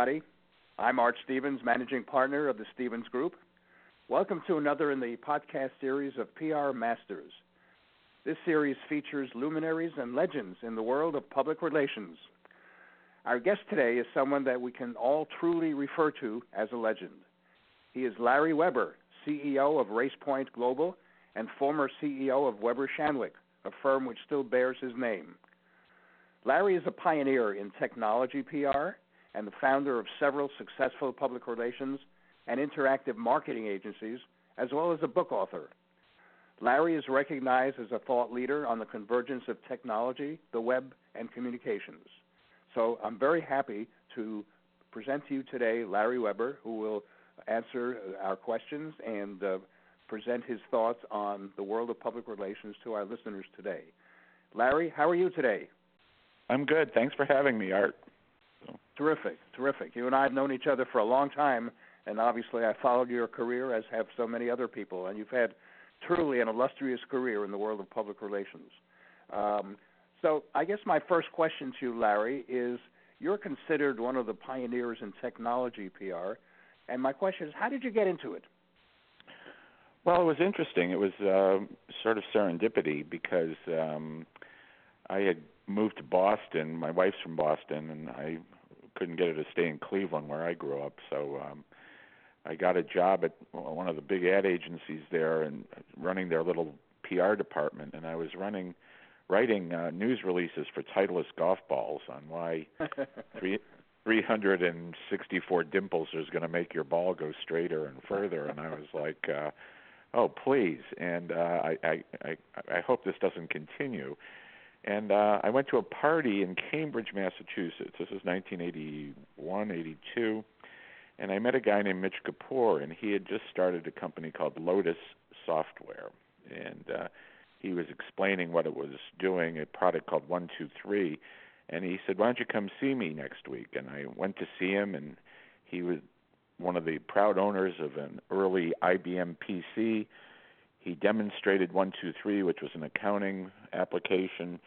everybody. I'm Art Stevens, managing partner of the Stevens Group. Welcome to another in the podcast series of PR Masters. This series features luminaries and legends in the world of public relations. Our guest today is someone that we can all truly refer to as a legend. He is Larry Weber, CEO of RacePoint Global and former CEO of Weber Shandwick, a firm which still bears his name. Larry is a pioneer in technology PR and the founder of several successful public relations and interactive marketing agencies, as well as a book author. Larry is recognized as a thought leader on the convergence of technology, the web, and communications. So I'm very happy to present to you today Larry Weber, who will answer our questions and uh, present his thoughts on the world of public relations to our listeners today. Larry, how are you today? I'm good. Thanks for having me, Art. Terrific, terrific. You and I have known each other for a long time, and obviously I followed your career, as have so many other people, and you've had truly an illustrious career in the world of public relations. Um, so I guess my first question to you, Larry, is you're considered one of the pioneers in technology PR, and my question is, how did you get into it? Well, it was interesting. It was uh, sort of serendipity because um, I had moved to Boston. My wife's from Boston, and I couldn't get her to stay in Cleveland where I grew up. So um, I got a job at one of the big ad agencies there and running their little PR department. And I was running, writing uh, news releases for Titleist golf balls on why three. 364 dimples is going to make your ball go straighter and further and I was like uh oh please and uh I I I I hope this doesn't continue and uh, I went to a party in Cambridge, Massachusetts. This was 1981, 82, and I met a guy named Mitch Kapor, and he had just started a company called Lotus Software, and uh, he was explaining what it was doing, a product called One Two Three, and he said, "Why don't you come see me next week?" And I went to see him, and he was one of the proud owners of an early IBM PC he demonstrated 123, which was an accounting application,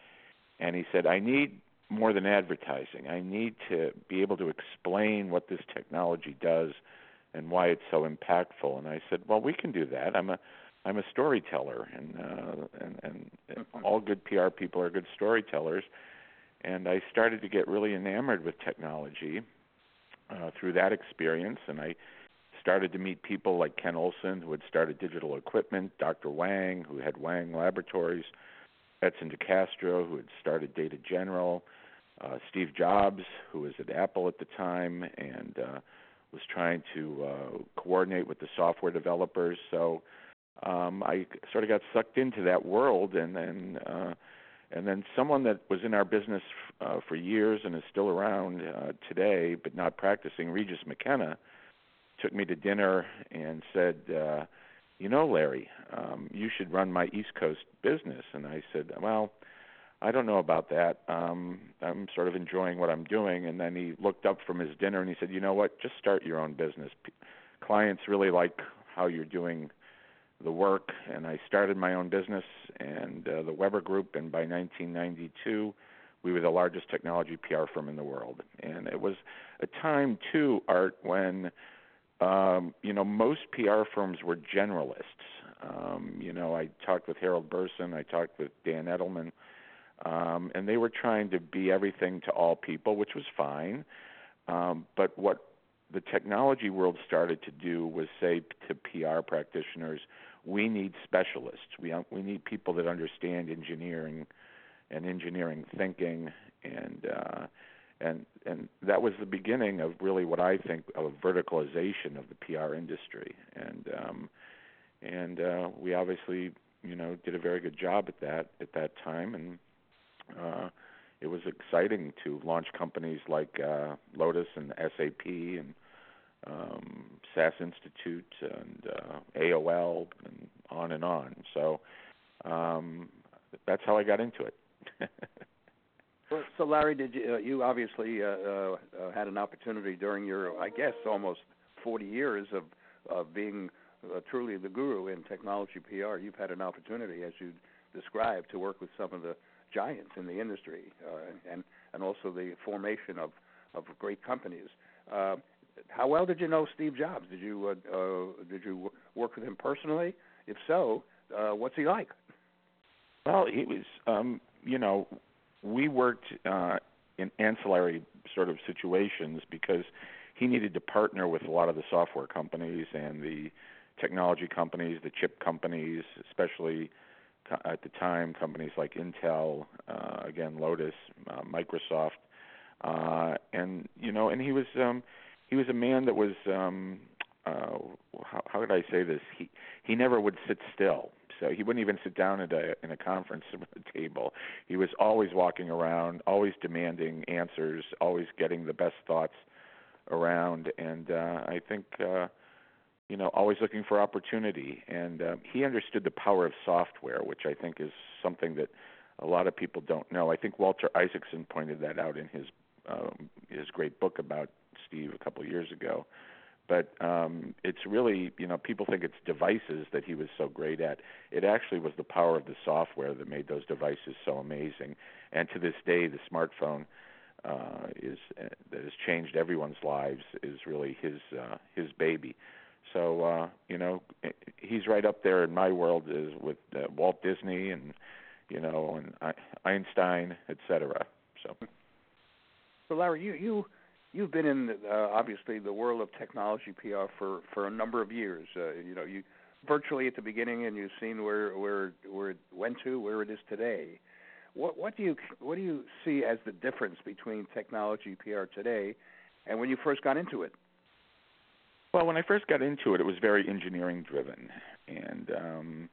and he said, I need more than advertising. I need to be able to explain what this technology does and why it's so impactful. And I said, Well, we can do that. I'm a I'm a storyteller, and uh, and and all good PR people are good storytellers. And I started to get really enamored with technology uh, through that experience, and I started to meet people like Ken Olsen, who had started digital equipment, Dr. Wang, who had Wang Laboratories, Edson DeCastro, who had started Data General, uh, Steve Jobs, who was at Apple at the time and uh, was trying to uh, coordinate with the software developers. So um, I sort of got sucked into that world, and then uh, and then someone that was in our business uh, for years and is still around uh, today, but not practicing, Regis McKenna took me to dinner and said, uh, "You know, Larry, um, you should run my East Coast business." And I said, "Well, I don't know about that. Um, I'm sort of enjoying what I'm doing." And then he looked up from his dinner and he said, "You know what? Just start your own business. P- clients really like how you're doing." the work and I started my own business and uh, the Weber Group and by 1992 we were the largest technology PR firm in the world and it was a time too art when um, you know, most PR firms were generalists. Um, you know, I talked with Harold Burson, I talked with Dan Edelman, um, and they were trying to be everything to all people, which was fine. Um, but what the technology world started to do was say to PR practitioners, we need specialists. We we need people that understand engineering and engineering thinking and uh, and and that was the beginning of really what I think of verticalization of the PR industry, and um, and uh, we obviously you know did a very good job at that at that time, and uh, it was exciting to launch companies like uh, Lotus and SAP and um, SAS Institute and uh, AOL and on and on. So um, that's how I got into it. Well, so Larry, did you, uh, you obviously uh, uh, uh, had an opportunity during your, I guess, almost 40 years of of being uh, truly the guru in technology PR. You've had an opportunity, as you described, to work with some of the giants in the industry, uh, and and also the formation of of great companies. Uh, how well did you know Steve Jobs? Did you uh, uh, did you work with him personally? If so, uh, what's he like? Well, he was, um, you know, we worked uh, in ancillary sort of situations because he needed to partner with a lot of the software companies and the technology companies, the chip companies, especially at the time companies like Intel, uh, again Lotus, uh, Microsoft, uh, and you know, and he was um, he was a man that was um, uh, how, how could I say this? He he never would sit still. So he wouldn't even sit down at a in a conference table. He was always walking around, always demanding answers, always getting the best thoughts around, and uh, I think. Uh, you know, always looking for opportunity. And uh, he understood the power of software, which I think is something that a lot of people don't know. I think Walter Isaacson pointed that out in his um, his great book about Steve a couple of years ago. But um, it's really, you know, people think it's devices that he was so great at. It actually was the power of the software that made those devices so amazing. And to this day, the smartphone uh, is uh, that has changed everyone's lives is really his uh, his baby. So uh, you know, he's right up there in my world is with uh, Walt Disney and you know and Einstein, et cetera. So. So Larry, you you you've been in uh, obviously the world of technology PR for for a number of years. Uh, you know, you virtually at the beginning, and you've seen where where where it went to, where it is today. What what do you what do you see as the difference between technology PR today and when you first got into it? Well, when I first got into it, it was very engineering driven, and um,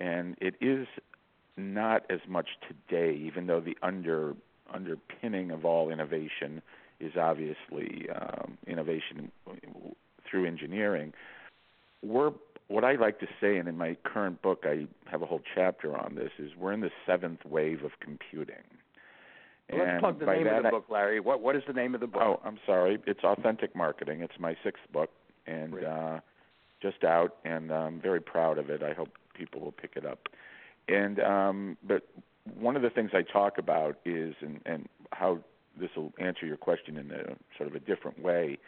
and it is not as much today, even though the under underpinning of all innovation is obviously um, innovation through engineering. We're what I like to say, and in my current book, I have a whole chapter on this. Is we're in the seventh wave of computing. Well, let's plug the name of the I, book, Larry. What what is the name of the book? Oh, I'm sorry. It's Authentic Marketing. It's my sixth book, and uh, just out, and I'm very proud of it. I hope people will pick it up. And um, but one of the things I talk about is, and, and how this will answer your question in a sort of a different way,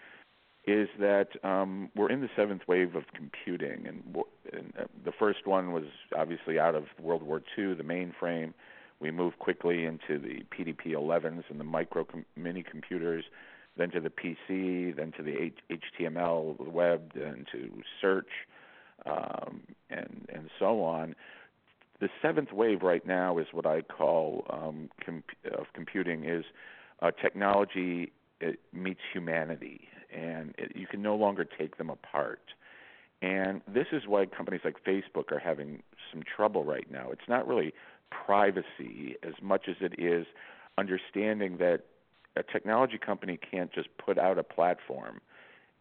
is that um, we're in the seventh wave of computing, and, and uh, the first one was obviously out of World War II, the mainframe. We moved quickly into the PDP-11s and the micro com- mini computers, then to the PC, then to the H- HTML, the web, then to search, um, and and so on. The seventh wave right now is what I call um, com- of computing is uh, technology meets humanity, and it, you can no longer take them apart. And this is why companies like Facebook are having some trouble right now. It's not really privacy as much as it is understanding that a technology company can't just put out a platform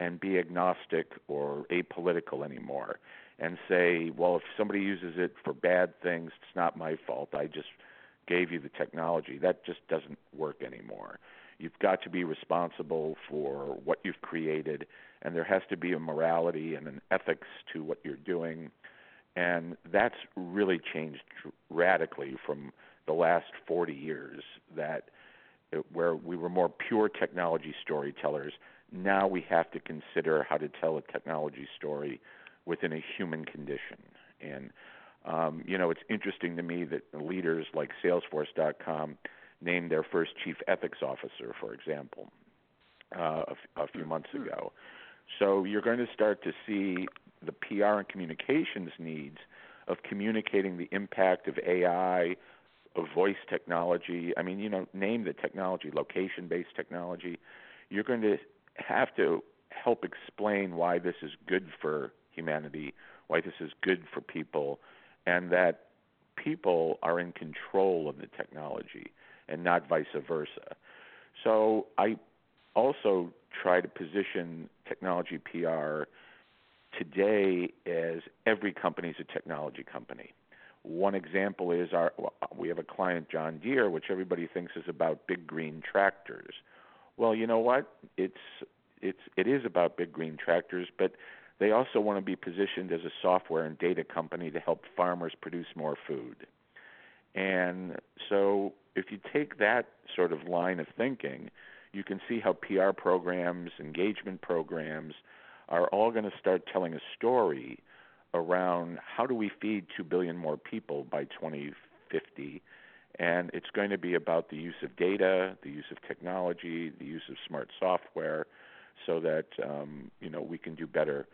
and be agnostic or apolitical anymore and say, well, if somebody uses it for bad things, it's not my fault. I just gave you the technology. That just doesn't work anymore. You've got to be responsible for what you've created, and there has to be a morality and an ethics to what you're doing. And that's really changed radically from the last 40 years that uh, where we were more pure technology storytellers. Now we have to consider how to tell a technology story within a human condition. And um, you know, it's interesting to me that leaders like Salesforce.com named their first chief ethics officer, for example, uh, a, a few hmm. months ago. So you're going to start to see the PR and communications needs of communicating the impact of AI, of voice technology. I mean, you know, name the technology, location-based technology. You're going to have to help explain why this is good for humanity, why this is good for people, and that people are in control of the technology and not vice versa. So I also try to position technology PR today as every company is a technology company. One example is our we have a client John Deere which everybody thinks is about big green tractors. Well, you know what? It's it's it is about big green tractors, but they also want to be positioned as a software and data company to help farmers produce more food. And so, if you take that sort of line of thinking, you can see how PR programs, engagement programs are all going to start telling a story around how do we feed 2 billion more people by 2050 and it's going to be about the use of data, the use of technology, the use of smart software so that um, you know we can do better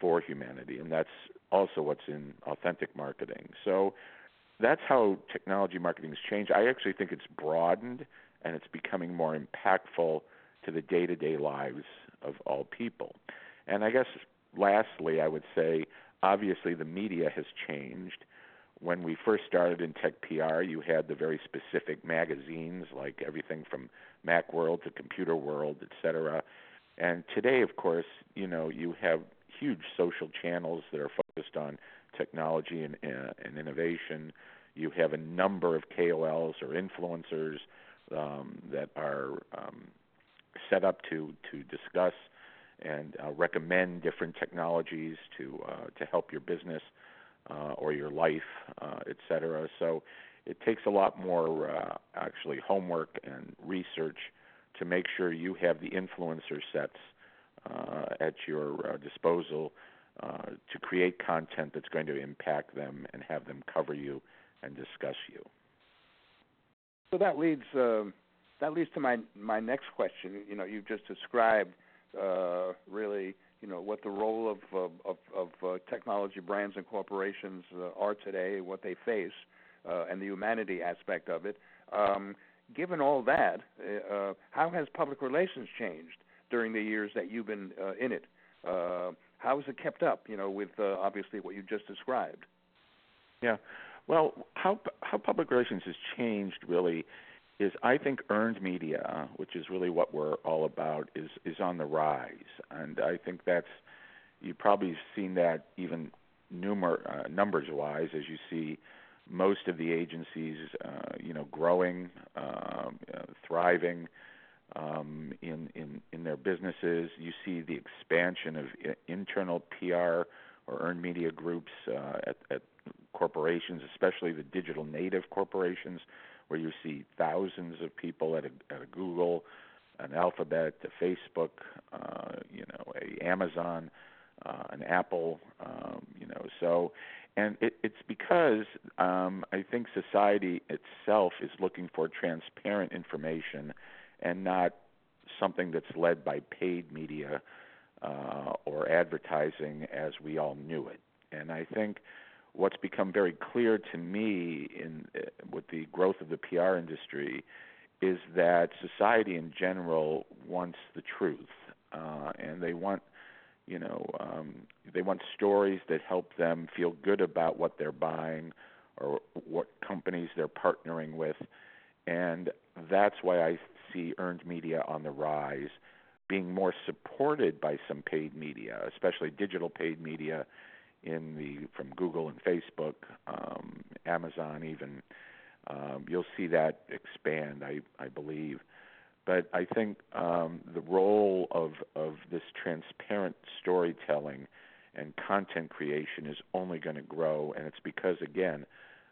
for humanity and that's also what's in authentic marketing. So that's how technology marketing has changed. I actually think it's broadened and it's becoming more impactful to the day-to-day lives of all people. And I guess lastly, I would say obviously the media has changed. When we first started in tech PR, you had the very specific magazines like everything from Macworld to Computer World, et cetera. And today, of course, you know, you have huge social channels that are focused on technology and, uh, and innovation. You have a number of KOLs or influencers um, that are um, set up to to discuss and uh, recommend different technologies to uh, to help your business uh, or your life, uh, et cetera. So it takes a lot more uh, actually homework and research to make sure you have the influencer sets at your uh, disposal uh, to create content that's going to impact them and have them cover you and discuss you. So that leads uh, that leads to my my next question. You know, you've just described uh, really you know what the role of of, of uh, technology brands and corporations uh, are today, what they face, uh, and the humanity aspect of it. Um, given all that, uh, uh, how has public relations changed during the years that you've been uh, in it? Uh, how has it kept up? You know, with uh, obviously what you just described. Yeah, well, how how public relations has changed really is I think earned media, which is really what we're all about, is is on the rise, and I think that's you've probably seen that even numer uh, numbers wise as you see most of the agencies, uh, you know, growing, uh, uh, thriving um, in in in their businesses. You see the expansion of internal PR or earned media groups uh, at, at corporations, especially the digital native corporations, where you see thousands of people at a, at a Google, an Alphabet, a Facebook, uh, you know, a Amazon, uh, an Apple, um, you know. So, and it, it's because um, I think society itself is looking for transparent information, and not something that's led by paid media uh, or advertising as we all knew it. And I think what's become very clear to me in uh, with the growth of the PR industry is that society in general wants the truth, uh, and they want you know um, they want stories that help them feel good about what they're buying or what companies they're partnering with, and that's why I see earned media on the rise being more supported by some paid media, especially digital paid media in the from Google and Facebook, um, Amazon even. Um, you'll see that expand, I, I believe. But I think um, the role of, of this transparent storytelling and content creation is only going to grow, and it's because, again,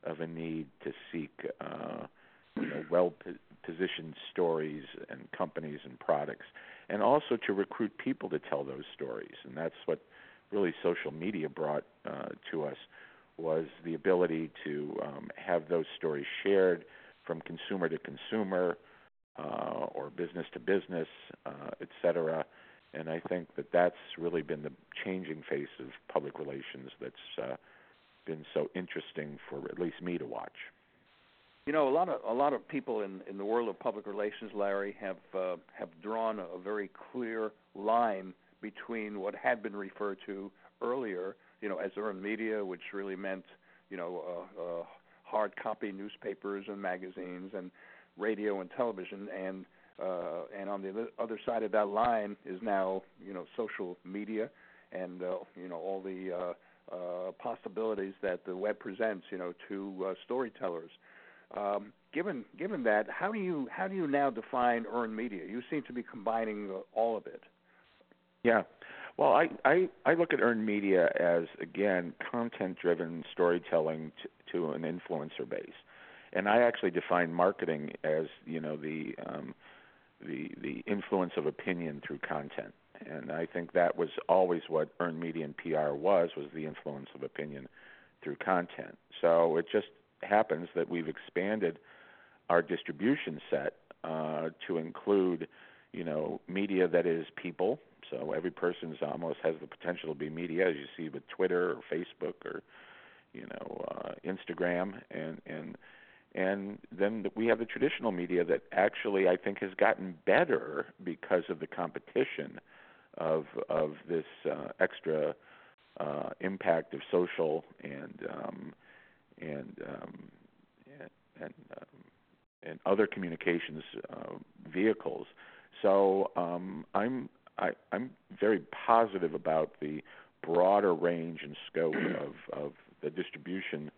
of a need to seek uh, you know, well positioned stories and companies and products, and also to recruit people to tell those stories. And that's what really social media brought uh, to us was the ability to um, have those stories shared from consumer to consumer uh, or business to business, uh, et cetera. And I think that that's really been the changing face of public relations that's uh, been so interesting for at least me to watch. You know, a lot of a lot of people in in the world of public relations, Larry, have uh, have drawn a very clear line between what had been referred to earlier, you know, as earned media, which really meant, you know, uh, uh, hard copy newspapers and magazines and radio and television, and uh, and on the other side of that line is now, you know, social media, and uh, you know all the uh, uh, possibilities that the web presents, you know, to uh, storytellers. Um, given given that, how do you how do you now define earned media? You seem to be combining uh, all of it. Yeah. Well, I, I, I look at earned media as, again, content driven storytelling to, to an influencer base. And I actually define marketing as, you know, the, um, the the influence of opinion through content. And I think that was always what earned media and PR was was the influence of opinion through content. So it just happens that we've expanded our distribution set uh, to include, you know, media that is people. So every person almost has the potential to be media, as you see with Twitter or Facebook or, you know, uh, Instagram, and and and then we have the traditional media that actually I think has gotten better because of the competition of of this uh, extra uh, impact of social and um, and um, and and, um, and other communications uh, vehicles. So um, I'm I, I'm very positive about the broader range and scope of, of the distribution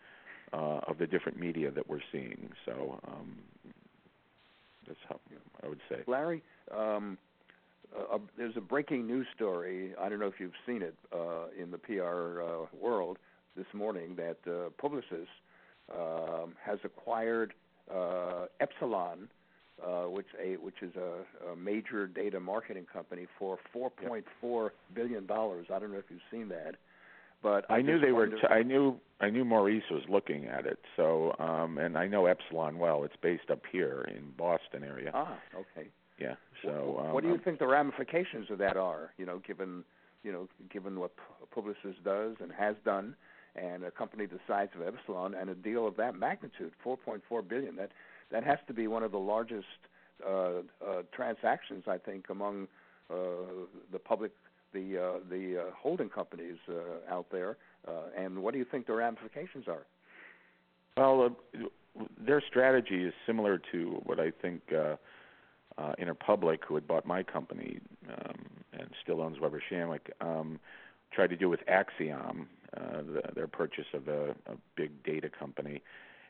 uh, of the different media that we're seeing. So um, that's how I would say. Larry, um, uh, there's a breaking news story. I don't know if you've seen it uh, in the PR uh, world this morning that uh, Publicis um, has acquired uh, Epsilon, uh, which a which is a, a major data marketing company for 4.4 billion dollars. I don't know if you've seen that. But I, I knew they were. T- I knew. I knew Maurice was looking at it. So, um, and I know Epsilon well. It's based up here in Boston area. Ah, okay. Yeah. So, um, what do you think the ramifications of that are? You know, given you know, given what Publicis does and has done, and a company the size of Epsilon, and a deal of that magnitude, 4.4 billion. That that has to be one of the largest uh, uh, transactions, I think, among uh, the public the uh, the uh, holding companies uh, out there, and what do you think the ramifications are? Well, their strategy is similar to what I think Interpublic, who had bought my company um, and still owns Weber Shandwick, um, tried to do with Acxiom, uh, the, their purchase of a, a big data company,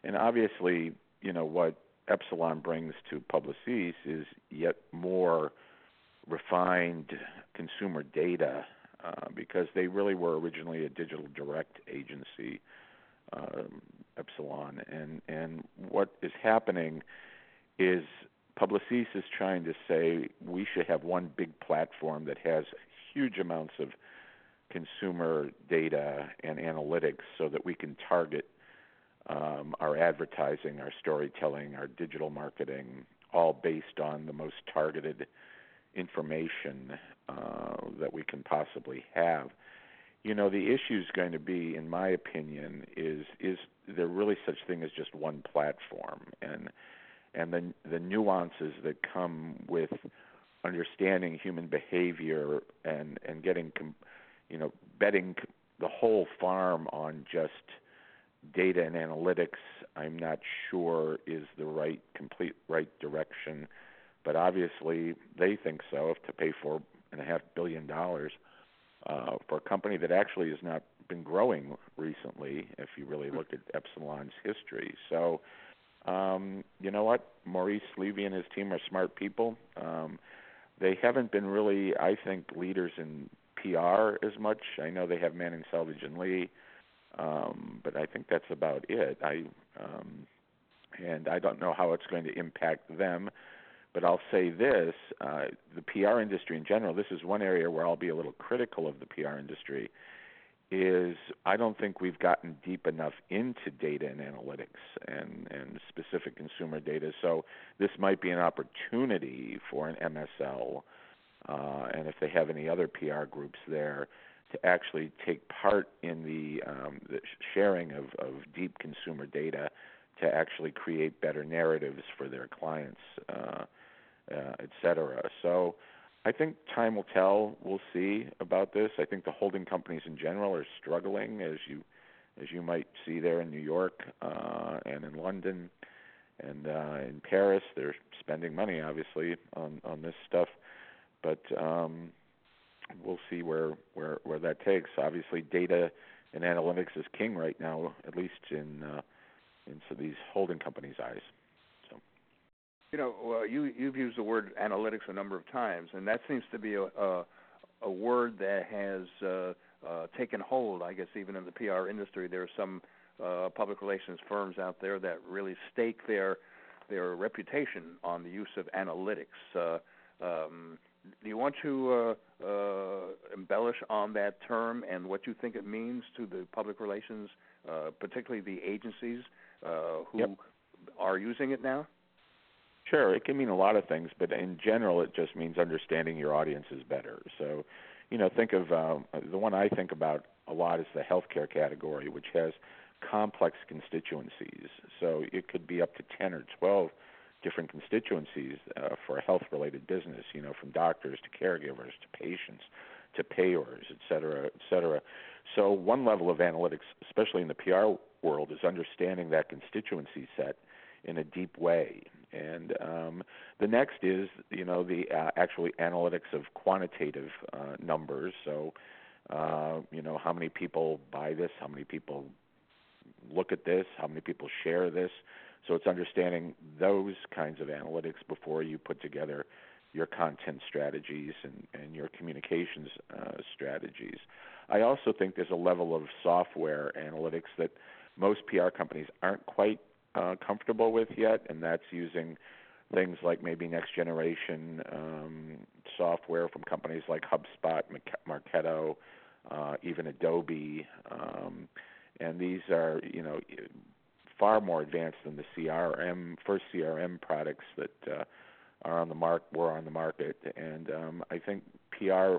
and obviously, you know what Epsilon brings to Publicis is yet more refined consumer data uh, because they really were originally a digital direct agency, um, Epsilon, and and what is happening is Publicis is trying to say we should have one big platform that has huge amounts of consumer data and analytics so that we can target um, our advertising, our storytelling, our digital marketing, all based on the most targeted information uh, that we can possibly have. You know, the issue is going to be, in my opinion, is is there really such thing as just one platform, and and the the nuances that come with understanding human behavior and and getting, com- you know, betting the whole farm on just data and analytics. I'm not sure is the right complete right direction but obviously they think so. If to pay four and a half billion dollars uh, for a company that actually has not been growing recently, if you really look at Epsilon's history. So, um, you know what? Maurice Levy and his team are smart people. Um, they haven't been really, I think, leaders in PR as much. I know they have Manning Selvage and Lee, um, but I think that's about it. I um, and I don't know how it's going to impact them. But I'll say this: uh, the PR industry in general. This is one area where I'll be a little critical of the PR industry. Is I don't think we've gotten deep enough into data and analytics and and specific consumer data. So this might be an opportunity for an MSL, uh, and if they have any other PR groups there, to actually take part in the, um, the sharing of, of deep consumer data to actually create better narratives for their clients. Uh, uh, et cetera. So I think time will tell. We'll see about this. I think the holding companies in general are struggling, as you as you might see there in New York uh, and in London and uh, in Paris. They're spending money, obviously, on on this stuff, but um, we'll see where where where that takes. Obviously, data and analytics is king right now, at least in uh, in so these holding companies' eyes. So, You know, well, you you've used the word analytics a number of times, and that seems to be a a, a word that has uh, uh, taken hold. I guess even in the PR industry, there are some uh, public relations firms out there that really stake their their reputation on the use of analytics. Uh, Um, do you want to uh, uh, embellish on that term and what you think it means to the public relations, uh, particularly the agencies uh, who yep. are using it now? Sure, it can mean a lot of things, but in general, it just means understanding your audiences better. So, you know, think of um, the one I think about a lot is the healthcare category, which has complex constituencies. So it could be up to 10 or 12 different constituencies uh, for a health related business, you know, from doctors to caregivers to patients to payers, et cetera, et cetera. So one level of analytics, especially in the PR world, is understanding that constituency set in a deep way. And um, the next is, you know, the uh, actually analytics of quantitative uh, numbers. So, uh, you know, how many people buy this, how many people look at this, how many people share this. So it's understanding those kinds of analytics before you put together your content strategies and, and your communications uh, strategies. I also think there's a level of software analytics that most PR companies aren't quite uh, comfortable with yet, and that's using things like maybe next generation um, software from companies like HubSpot, Marketo, uh, even Adobe. Um, and these are you know far more advanced than the CRM first CRM products that uh, are on the mark were on the market. And um, I think PR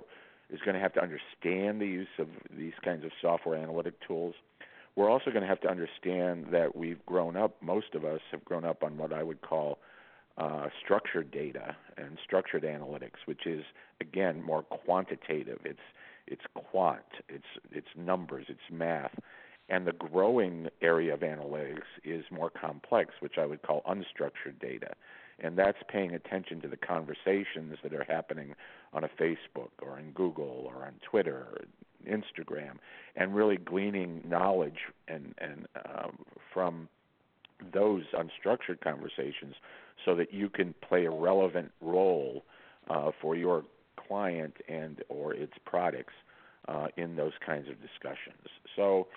is going to have to understand the use of these kinds of software analytic tools. We're also going to have to understand that we've grown up. Most of us have grown up on what I would call uh, structured data and structured analytics, which is again more quantitative. It's it's quant. It's it's numbers. It's math. And the growing area of analytics is more complex, which I would call unstructured data. And that's paying attention to the conversations that are happening on a Facebook or in Google or on Twitter or Instagram, and really gleaning knowledge and, and um, from those unstructured conversations so that you can play a relevant role uh, for your client and or its products uh, in those kinds of discussions. So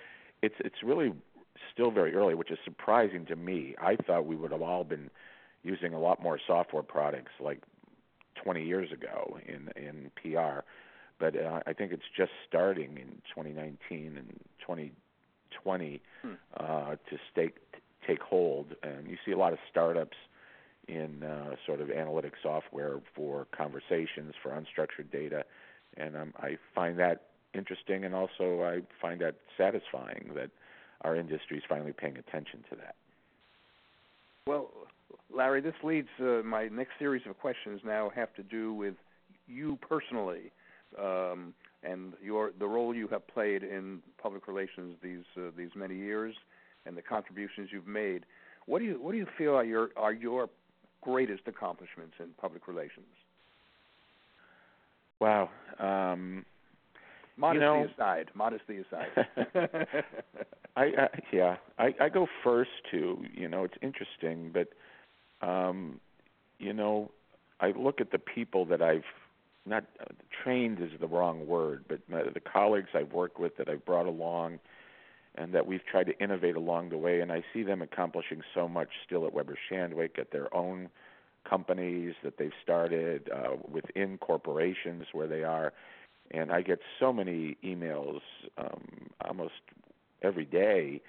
it's it's really still very early, which is surprising to me. I thought we would have all been using a lot more software products like 20 years ago in in PR, but uh, I think it's just starting in 2019 and 2020 hmm. uh, to take take hold. And you see a lot of startups in uh, sort of analytic software for conversations for unstructured data, and um, I find that interesting, and also I find that satisfying that our industry is finally paying attention to that. Well, Larry, this leads uh, my next series of questions. Now have to do with you personally um, and your the role you have played in public relations these uh, these many years and the contributions you've made. What do you what do you feel are your are your greatest accomplishments in public relations? Wow. Um, Modesty you know, aside, modesty aside. I, I yeah, I, I go first too. You know, it's interesting, but um, you know, I look at the people that I've not uh, trained is the wrong word, but uh, the colleagues I've worked with that I've brought along, and that we've tried to innovate along the way, and I see them accomplishing so much still at Weber Shandwick at their own companies that they've started uh, within corporations where they are and I get so many emails um, almost every day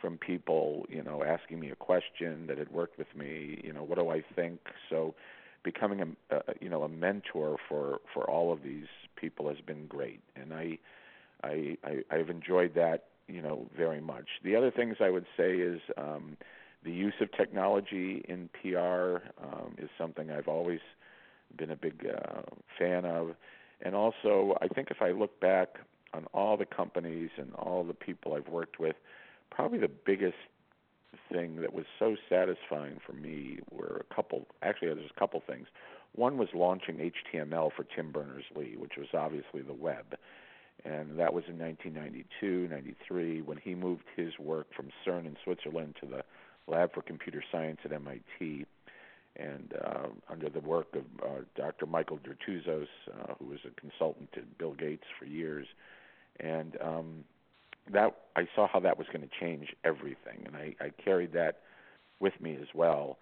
from people, you know, asking me a question that had worked with me. You know, what do I think? So, becoming a, you know a mentor for for all of these people has been great, and I, I, I I've enjoyed that you know very much. The other things I would say is. Um, the use of technology in PR um, is something I've always been a big uh, fan of and also, I think if I look back on all the companies and all the people I've worked with, probably the biggest thing that was so satisfying for me were a couple. Actually, there's a couple things. One was launching HTML for Tim Berners-Lee, which was obviously the web, and that was in 1992, 93, when he moved his work from CERN in Switzerland to the Lab for Computer Science at MIT and uh, under the work of uh, Dr. Michael Dertouzos, uh, who was a consultant to Bill Gates for years, and um, that I saw how that was going to change everything, and I, I carried that with me as well.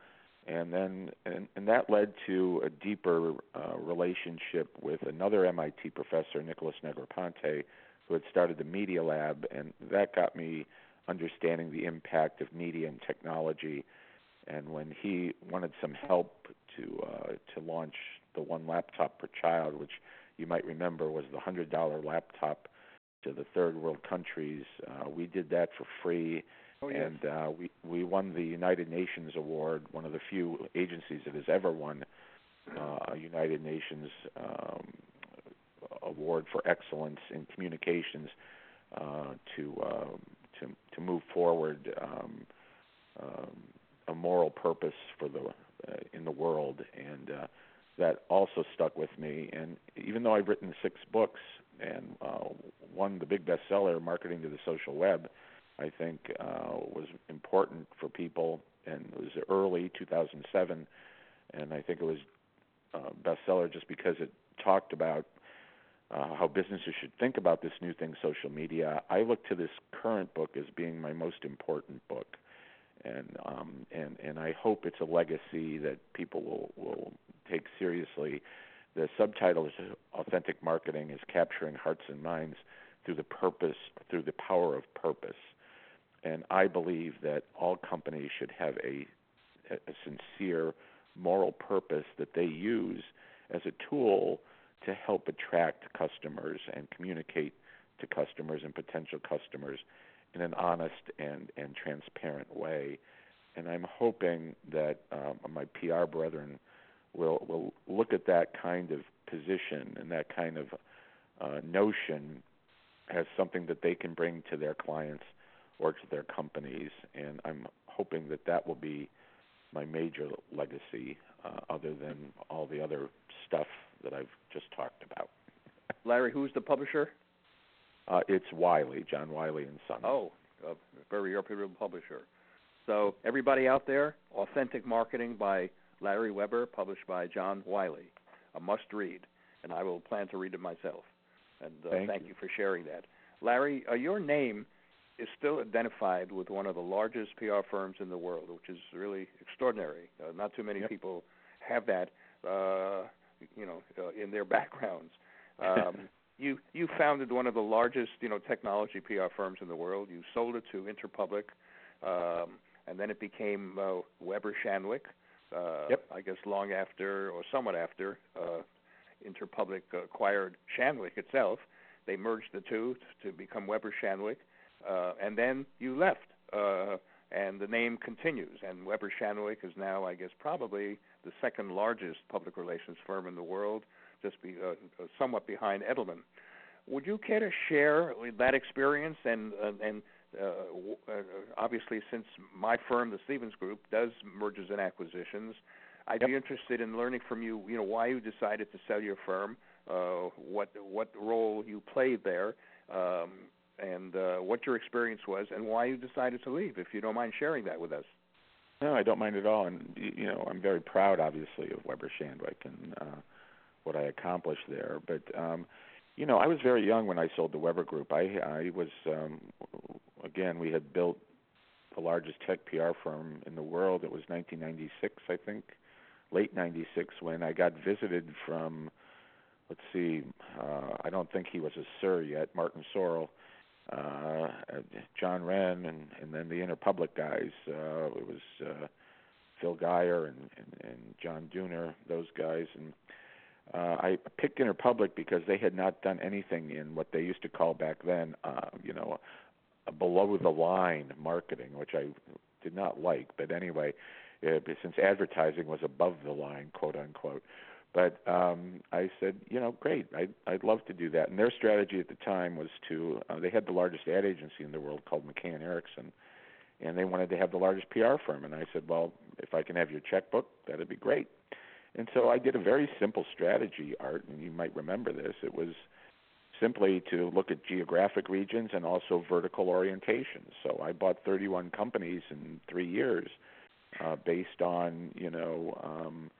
and then and, and that led to a deeper uh, relationship with another MIT professor, Nicholas Negroponte, who had started the Media Lab, and that got me understanding the impact of media and technology. And when he wanted some help to uh, to launch the one laptop per child, which you might remember was the hundred dollar laptop to the third world countries, uh, we did that for free Oh, yes. and uh, we we won the United Nations award, one of the few agencies that has ever won uh, a United Nations um, award for excellence in communications uh, to uh, to to move forward um, um, a moral purpose for the uh, in the world, and uh, that also stuck with me. And even though I've written six books and uh, the big bestseller, Marketing to the Social Web I think uh, was important for people, and it was early 2007, and I think it was uh, bestseller just because it talked about uh, how businesses should think about this new thing, social media. I look to this current book as being my most important book, and um, and and I hope it's a legacy that people will will take seriously. The subtitle is "Authentic Marketing is Capturing Hearts and Minds Through the Purpose Through the Power of Purpose." and I believe that all companies should have a, a sincere moral purpose that they use as a tool to help attract customers and communicate to customers and potential customers in an honest and, and transparent way. And I'm hoping that um, my PR brethren will will look at that kind of position and that kind of uh, notion as something that they can bring to their clients or to their companies, and I'm hoping that that will be my major legacy, uh, other than all the other stuff that I've just talked about. Larry, who's the publisher? Uh, it's Wiley, John Wiley and Son. Oh, a very reputable publisher. So everybody out there, Authentic Marketing by Larry Weber, published by John Wiley, a must-read, and I will plan to read it myself. And uh, thank, thank you. you. for sharing that, Larry. Uh, your name is still identified with one of the largest PR firms in the world, which is really extraordinary. Uh, not too many yep. people have that, uh, you know, uh, in their backgrounds. Um, you you founded one of the largest, you know, technology PR firms in the world. You sold it to Interpublic, um, and then it became uh, Weber Shandwick. Uh, yep. I guess long after, or somewhat after, uh, Interpublic acquired Shandwick itself. They merged the two to become Weber Shandwick uh, and then you left, uh, and the name continues. And Weber Shandwick is now, I guess, probably the second largest public relations firm in the world, just be, uh, somewhat behind Edelman. Would you care to share that experience? And uh, and uh, obviously, since my firm, the Stevens Group, does mergers and acquisitions, I'd yep. be interested in learning from you. You know why you decided to sell your firm, uh, what what role you played there, um, and uh, what your experience was and why you decided to leave. If you don't mind sharing that with us. No, I don't mind at all, and you know I'm very proud, obviously, of Weber Shandwick and uh, what I accomplished there. But um, you know, I was very young when I sold the Weber Group. I I was um, again we had built the largest tech PR firm in the world. It was 1996, I think, late '96, when I got visited from. Let's see, uh, I don't think he was a sir yet, Martin Sorrell uh, John Wren, and and then the Interpublic guys. Uh, it was uh, Phil Geier and, and and John Dooner, those guys, and uh, I picked Interpublic because they had not done anything in what they used to call back then, uh, you know, below the line marketing, which I did not like. But anyway, uh, since advertising was above the line, quote unquote. But um, I said, you know, great. I'd, I'd love to do that. And their strategy at the time was to, uh, they had the largest ad agency in the world called McCann Erickson, and they wanted to have the largest PR firm. And I said, well, if I can have your checkbook, that'd be great. And so I did a very simple strategy, Art, and you might remember this. It was simply to look at geographic regions and also vertical orientation. So I bought 31 companies in three years uh, based on, you know, um,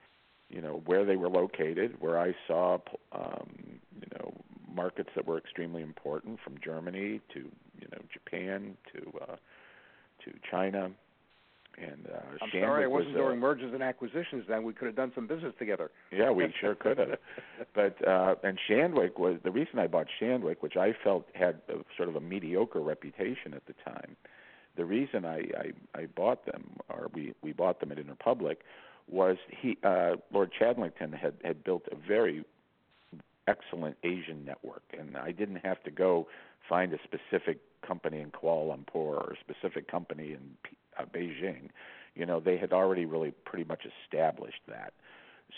you know where they were located, where I saw um, you know markets that were extremely important, from Germany to you know Japan to uh, to China, And uh, I'm Shandwick sorry I wasn't was, uh, doing mergers and acquisitions. Then we could have done some business together. Yeah, we sure could have. But uh and Shandwick was the reason I bought Shandwick, which I felt had a, sort of a mediocre reputation at the time. The reason I I, I bought them, or we we bought them at Interpublic, was he uh Lord Chadlington had had built a very excellent Asian network, and I didn't have to go find a specific company in Kuala Lumpur or a specific company in uh, Beijing. You know, they had already really pretty much established that.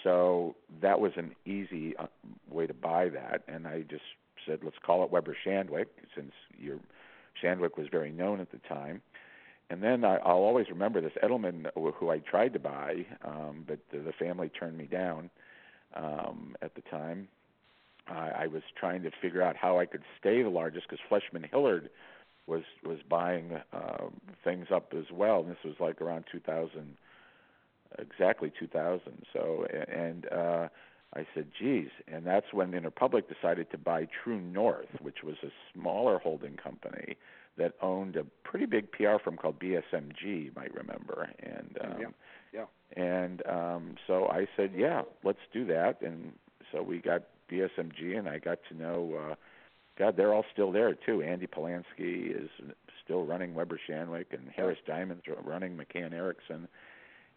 So that was an easy uh, way to buy that, and I just said, let's call it Weber Shandwick, since your Shandwick was very known at the time. And then I, I'll always remember this Edelman, who I tried to buy, um, but the, the family turned me down um, at the time. I, I was trying to figure out how I could stay the largest because Fleishman Hillard was was buying uh, things up as well. And this was like around 2000, exactly 2000. So and uh, I said, "Geez," and that's when Interpublic decided to buy True North, which was a smaller holding company that owned a pretty big PR firm called BSMG, you might remember. And um, yeah, yeah. And um, so I said, "Yeah, let's do that." And so we got BSMG, and I got to know. Uh, God, they're all still there too. Andy Polansky is still running Weber Shandwick, and Harris Diamond's running McCann Erickson.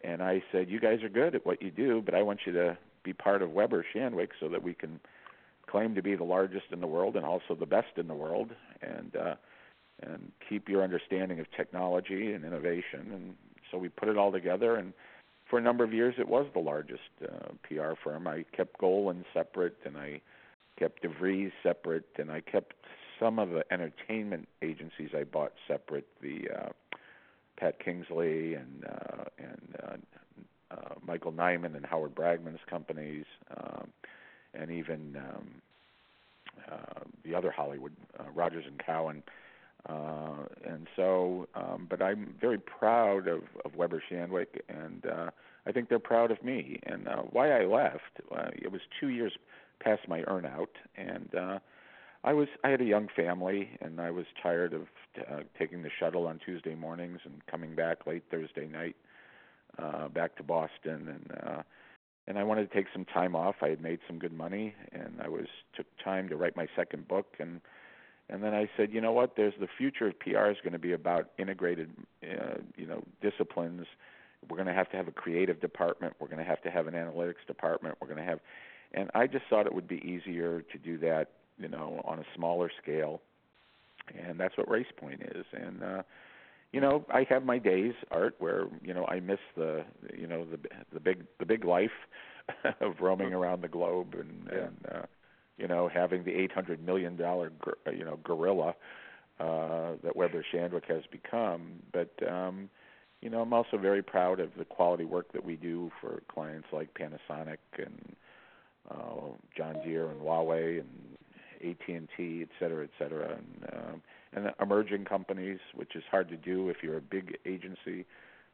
And I said, "You guys are good at what you do, but I want you to be part of Weber Shandwick so that we can claim to be the largest in the world and also the best in the world, and uh, and keep your understanding of technology and innovation." And so we put it all together, and for a number of years, it was the largest uh, PR firm. I kept Golin separate, and I kept DeVries separate, and I kept some of the entertainment agencies I bought separate. The uh, Pat Kingsley and uh, and uh, uh, Michael Nyman and Howard Bragman's companies, um, and even um, uh, the other Hollywood uh, Rogers and Cowan. Uh, and so, um, but I'm very proud of, of Weber Shandwick, and uh, I think they're proud of me. And uh, why I left, uh, it was two years past my earnout, and uh, I was I had a young family, and I was tired of uh, taking the shuttle on Tuesday mornings and coming back late Thursday night uh, back to Boston, and uh, and I wanted to take some time off. I had made some good money, and I was took time to write my second book, and and then I said, you know what? There's the future of PR is going to be about integrated, uh, you know, disciplines. We're going to have to have a creative department. We're going to have to have an analytics department. We're going to have and I just thought it would be easier to do that, you know, on a smaller scale, and that's what RacePoint is. And uh, you know, I have my days, Art, where you know I miss the, you know, the the big the big life of roaming around the globe and yeah. and uh, you know having the eight hundred million dollar you know gorilla uh, that Weber Shandwick has become, but. um you know, I'm also very proud of the quality work that we do for clients like Panasonic and uh, John Deere and Huawei and AT&T, et cetera, et cetera, and um, and emerging companies, which is hard to do if you're a big agency,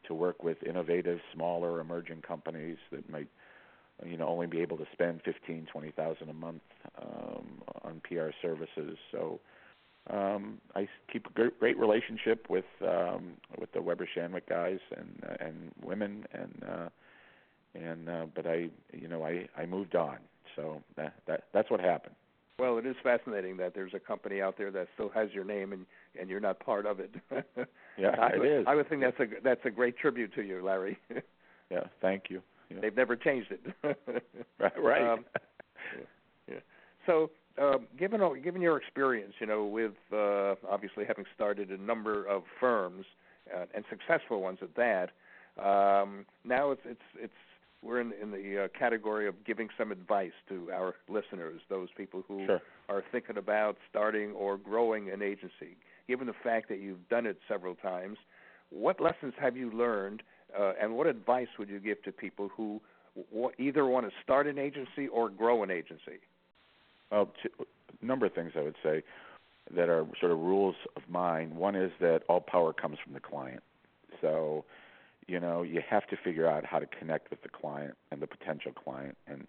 to work with innovative, smaller, emerging companies that might, you know, only be able to spend fifteen, twenty thousand a month um, on PR services. So. Um, I keep a great, great relationship with um, with the Weber Shandwick guys and and women, and uh, and uh, but I you know I I moved on. So that that that's what happened. Well, it is fascinating that there's a company out there that still has your name and and you're not part of it. yeah, I would, is. I would think that's a that's a great tribute to you, Larry. yeah, thank you. Yeah. They've never changed it. right. right. Um, yeah, yeah. So, uh, given all, given your experience, you know, with uh, obviously having started a number of firms uh, and successful ones at that, um, now it's it's it's we're in, in the uh, category of giving some advice to our listeners, those people who sure. are thinking about starting or growing an agency. Given the fact that you've done it several times, what lessons have you learned, uh, and what advice would you give to people who w- either want to start an agency or grow an agency? Well, a number of things I would say that are sort of rules of mine. One is that all power comes from the client. So you know you have to figure out how to connect with the client and the potential client and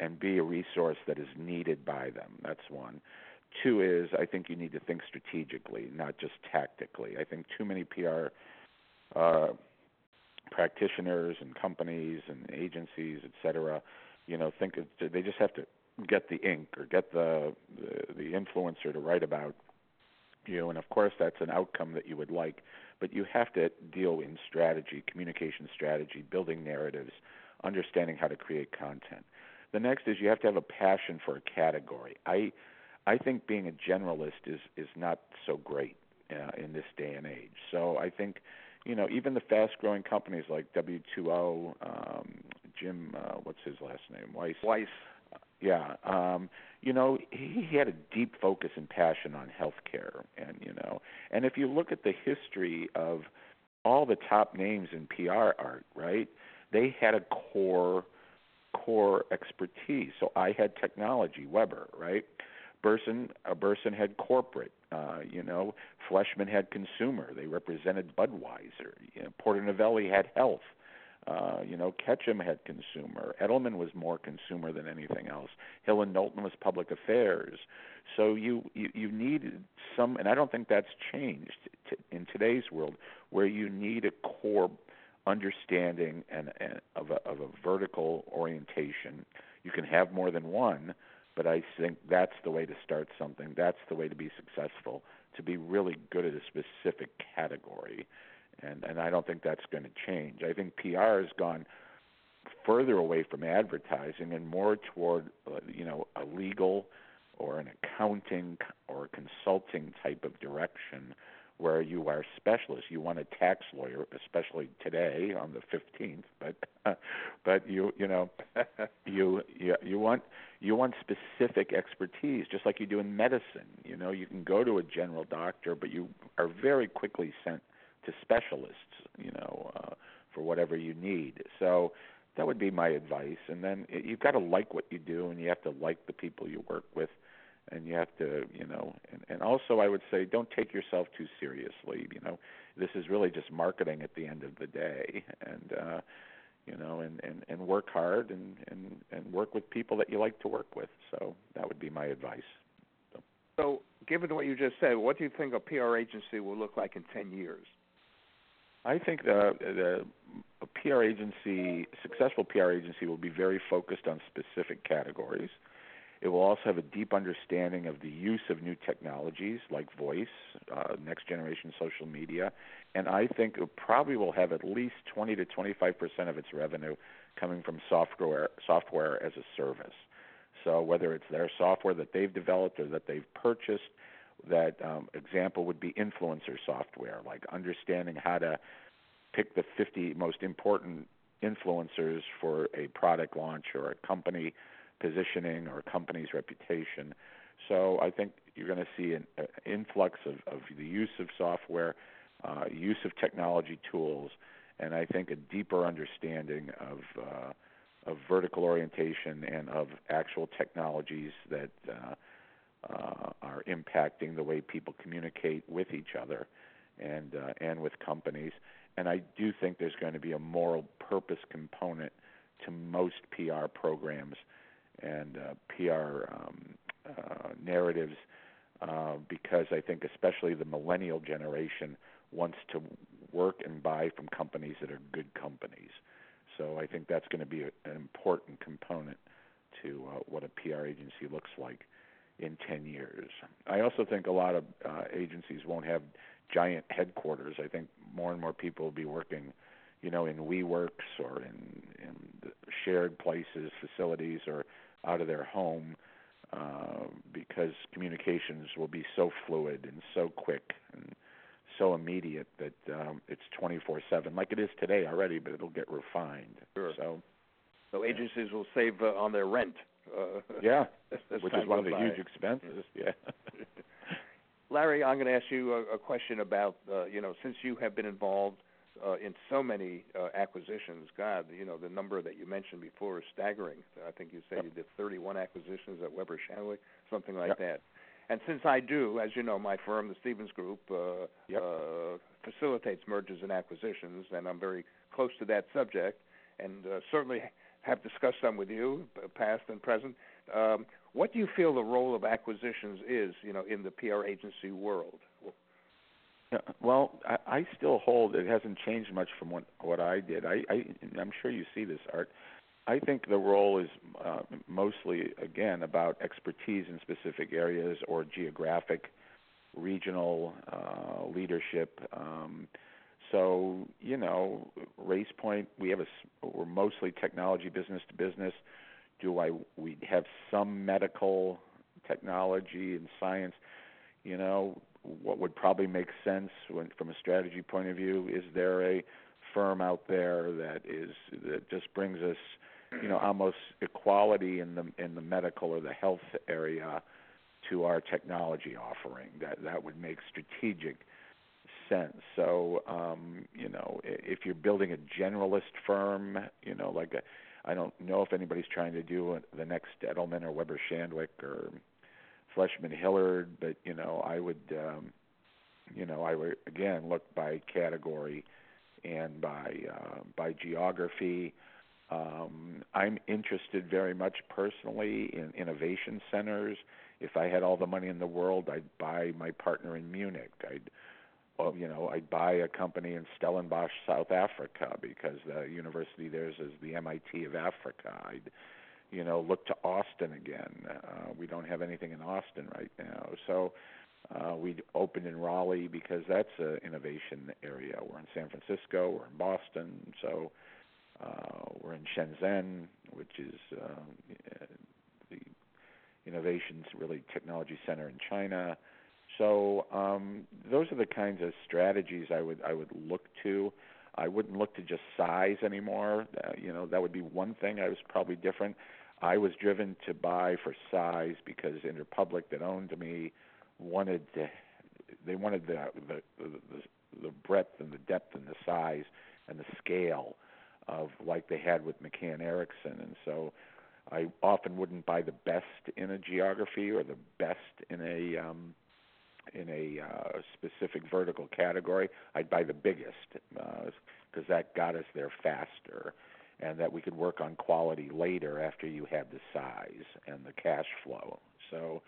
and be a resource that is needed by them. That's one. Two is i think you need to think strategically not just tactically. I think too many pr uh practitioners and companies and agencies, et cetera, you know, think it, they just have to get the ink or get the, the the influencer to write about you, and of course that's an outcome that you would like. But you have to deal in strategy, communication strategy, building narratives, understanding how to create content. The next is you have to have a passion for a category. I I think being a generalist is is not so great uh, in this day and age. So I think you know even the fast growing companies like W2O, um, Jim, uh, what's his last name, Weiss. Weiss. Yeah, um, you know he, he had a deep focus and passion on healthcare, and you know, and if you look at the history of all the top names in PR art, right? They had a core core expertise. So I had technology, Weber, right? Burson, uh, Burson had corporate. Uh, you know, Fleishman had consumer. They represented Budweiser. You know, Porter Novelli had health. Uh, you know, Ketchum had consumer. Edelman was more consumer than anything else. Hill and Knowlton was public affairs. So you you, you needed some, and I don't think that's changed t- in today's world, where you need a core understanding and, and of a of a vertical orientation. You can have more than one, but I think that's the way to start something. That's the way to be successful. To be really good at a specific category, and and I don't think that's going to change. I think PR has gone further away from advertising and more toward uh, you know a legal or an accounting or consulting type of direction where you are specialists. You want a tax lawyer, especially today on the 15th, but but you you know you you you want you want specific expertise, just like you do in medicine. You know, you can go to a general doctor, but you are very quickly sent to specialists. You know, uh, for whatever you need. So that would be my advice. And then you've got to like what you do, and you have to like the people you work with and you have to you know and, and also i would say don't take yourself too seriously you know this is really just marketing at the end of the day and uh you know and and and work hard and and and work with people that you like to work with so that would be my advice so, so given what you just said what do you think a pr agency will look like in 10 years I think the, the a PR agency, successful PR agency, will be very focused on specific categories. It will also have a deep understanding of the use of new technologies like voice, uh, next generation social media, and I think it probably will have at least 20 to 25 percent of its revenue coming from software software as a service. So whether it's their software that they've developed or that they've purchased, that um, example would be influencer software, like understanding how to pick the 50 most important influencers for a product launch or a company positioning or a company's reputation. So I think you're going to see an uh, influx of, of the use of software, uh, use of technology tools, and I think a deeper understanding of uh, of vertical orientation and of actual technologies that uh, uh, are impacting the way people communicate with each other and uh, and with companies. And I do think there's going to be a moral purpose component to most PR programs and uh, PR um, uh, narratives uh, because I think especially the millennial generation wants to work and buy from companies that are good companies. So I think that's going to be a, an important component to uh, what a PR agency looks like in 10 years. I also think a lot of uh, agencies won't have giant headquarters. I think more and more people will be working, you know, in WeWorks or in in shared places, facilities, or out of their home uh, because communications will be so fluid and so quick and so immediate that um, it's 24/7, like it is today already, but it'll get refined. Sure. So, so agencies will save uh, on their rent. Uh, yeah, which is one of the by. huge expenses. Yeah. Larry, I'm going to ask you a, a question about uh, you know since you have been involved uh, in so many uh, acquisitions. God, you know the number that you mentioned before is staggering. I think you said yep. you did 31 acquisitions at Weber Shandwick, something like yep. that. And since I do, as you know, my firm, the Stevens Group, uh, yep. uh, facilitates mergers and acquisitions, and I'm very close to that subject, and uh, certainly have discussed them with you, past and present. Um, what do you feel the role of acquisitions is, you know, in the PR agency world? well, I, I still hold it hasn't changed much from what what I did. I, I I'm sure you see this art. I think the role is uh, mostly again about expertise in specific areas or geographic, regional uh, leadership. Um, so you know, RacePoint, we have a we're mostly technology business to business. Do I we have some medical technology and science? You know, what would probably make sense when, from a strategy point of view? Is there a firm out there that is that just brings us, you know, almost equality in the in the medical or the health area to our technology offering? That that would make strategic sense. So, um, you know, if you're building a generalist firm, you know, like I don't know if anybody's trying to do the next Edelman or Weber Shandwick or Fleishman Hillard, but you know, I would, um, you know, I would again look by category and by uh, by geography. Um, I'm interested very much personally in innovation centers. If I had all the money in the world, I'd buy my partner in Munich. I'd well, you know, I'd buy a company in Stellenbosch, South Africa, because the university there is the MIT of Africa. I'd you know, look to Austin again. Uh, we don't have anything in Austin right now, so uh, we opened in Raleigh because that's an innovation area. We're in San Francisco, we're in Boston, so uh, we're in Shenzhen, which is uh, the innovations really technology center in China. So um, those are the kinds of strategies I would I would look to. I wouldn't look to just size anymore. Uh, you know, that would be one thing I was probably different. I was driven to buy for size because Interpublic that owned me wanted to they wanted the the the, the breadth and the depth and the size and the scale of like they had with McCann Erickson and so I often wouldn't buy the best in a geography or the best in a um in a uh, specific vertical category, I'd buy the biggest because uh, that got us there faster, and that we could work on quality later after you had the size and the cash flow. So,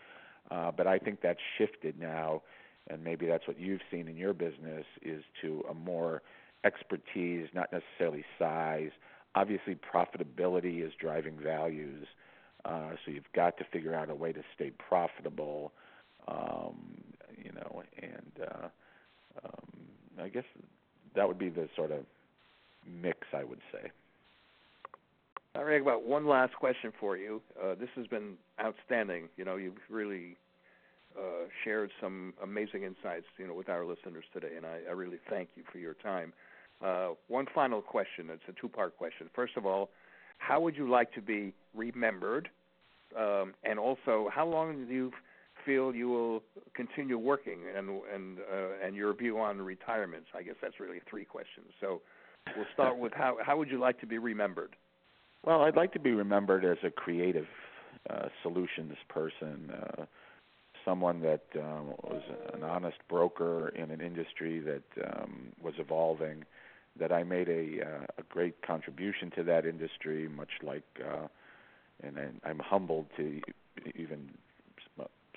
uh, but I think that's shifted now, and maybe that's what you've seen in your business is to a more expertise, not necessarily size. Obviously, profitability is driving values, uh, so you've got to figure out a way to stay profitable. Um, know, and uh, um, I guess that would be the sort of mix I would say. All right, about one last question for you. Uh, this has been outstanding. You know, you've really uh, shared some amazing insights, you know, with our listeners today, and I, I really thank you for your time. Uh, one final question. It's a two-part question. First of all, how would you like to be remembered? Um, and also, how long do you feel you will continue working, and and uh, and your view on retirements? I guess that's really three questions. So, we'll start with how how would you like to be remembered? Well, I'd like to be remembered as a creative uh, solutions person, uh, someone that um, was an honest broker in an industry that um, was evolving. That I made a uh, a great contribution to that industry, much like, uh, and I'm humbled to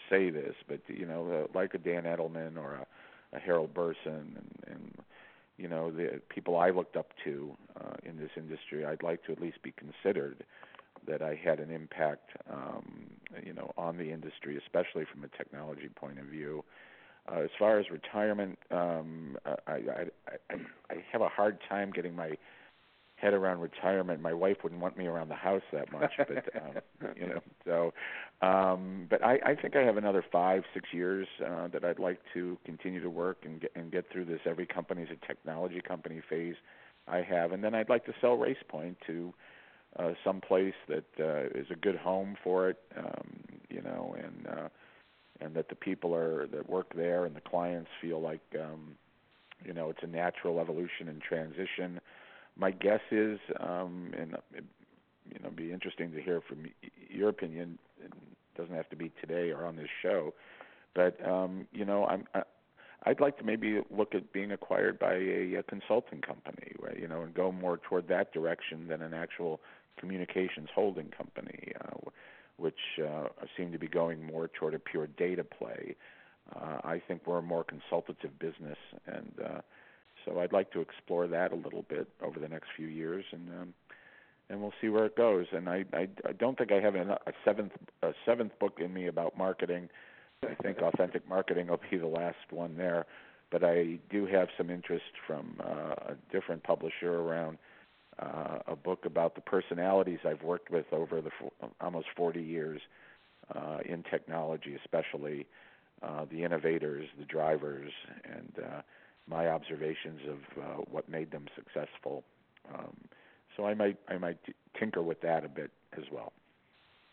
say this, but you know, uh, like a Dan Edelman or a, a Harold Burson and, and you know the people I looked up to uh, in this industry, I'd like to at least be considered that I had an impact, um, you know, on the industry, especially from a technology point of view. Uh, as far as retirement, um, I, I, I, I have a hard time getting my head around retirement. My wife wouldn't want me around the house that much, but um, you know. So, um, but I, I think I have another five, six years uh, that I'd like to continue to work and get and get through this. Every company's a technology company phase I have, and then I'd like to sell RacePoint to uh, some place that uh, is a good home for it, um, you know, and uh, and that the people are that work there and the clients feel like um, you know it's a natural evolution and transition my guess is, um, and it, you know, be interesting to hear from your opinion. It doesn't have to be today or on this show, but um, you know, I'm. I, I'd like to maybe look at being acquired by a, a consulting company, right? You know, and go more toward that direction than an actual communications holding company, uh, which uh, seem to be going more toward a pure data play. Uh, I think we're a more consultative business, and uh, so I'd like to explore that a little bit over the next few years, and um, and we'll see where it goes. And I I, I don't think I have a, a seventh a seventh book in me about marketing. I think authentic marketing will be the last one there, but I do have some interest from uh, a different publisher around uh, a book about the personalities I've worked with over the f- almost 40 years uh, in technology, especially uh, the innovators, the drivers, and uh, my observations of uh, what made them successful. Um, so I might I might t- tinker with that a bit as well.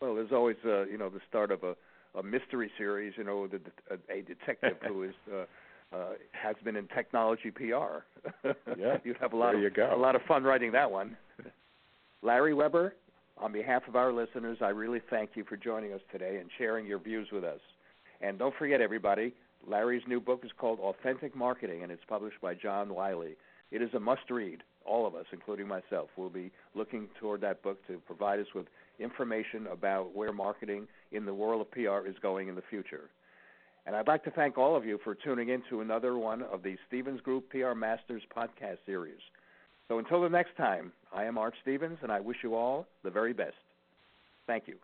Well, there's always uh, you know the start of a, a mystery series. You know, the, a, a detective who is uh, uh, has been in technology PR. yeah, you'd have a lot there you of go. a lot of fun writing that one. Larry Weber, on behalf of our listeners, I really thank you for joining us today and sharing your views with us. And don't forget, everybody, Larry's new book is called Authentic Marketing, and it's published by John Wiley. It is a must read. All of us, including myself, will be looking toward that book to provide us with information about where marketing in the world of PR is going in the future. And I'd like to thank all of you for tuning in to another one of the Stevens Group PR Masters podcast series. So until the next time, I am Art Stevens, and I wish you all the very best. Thank you.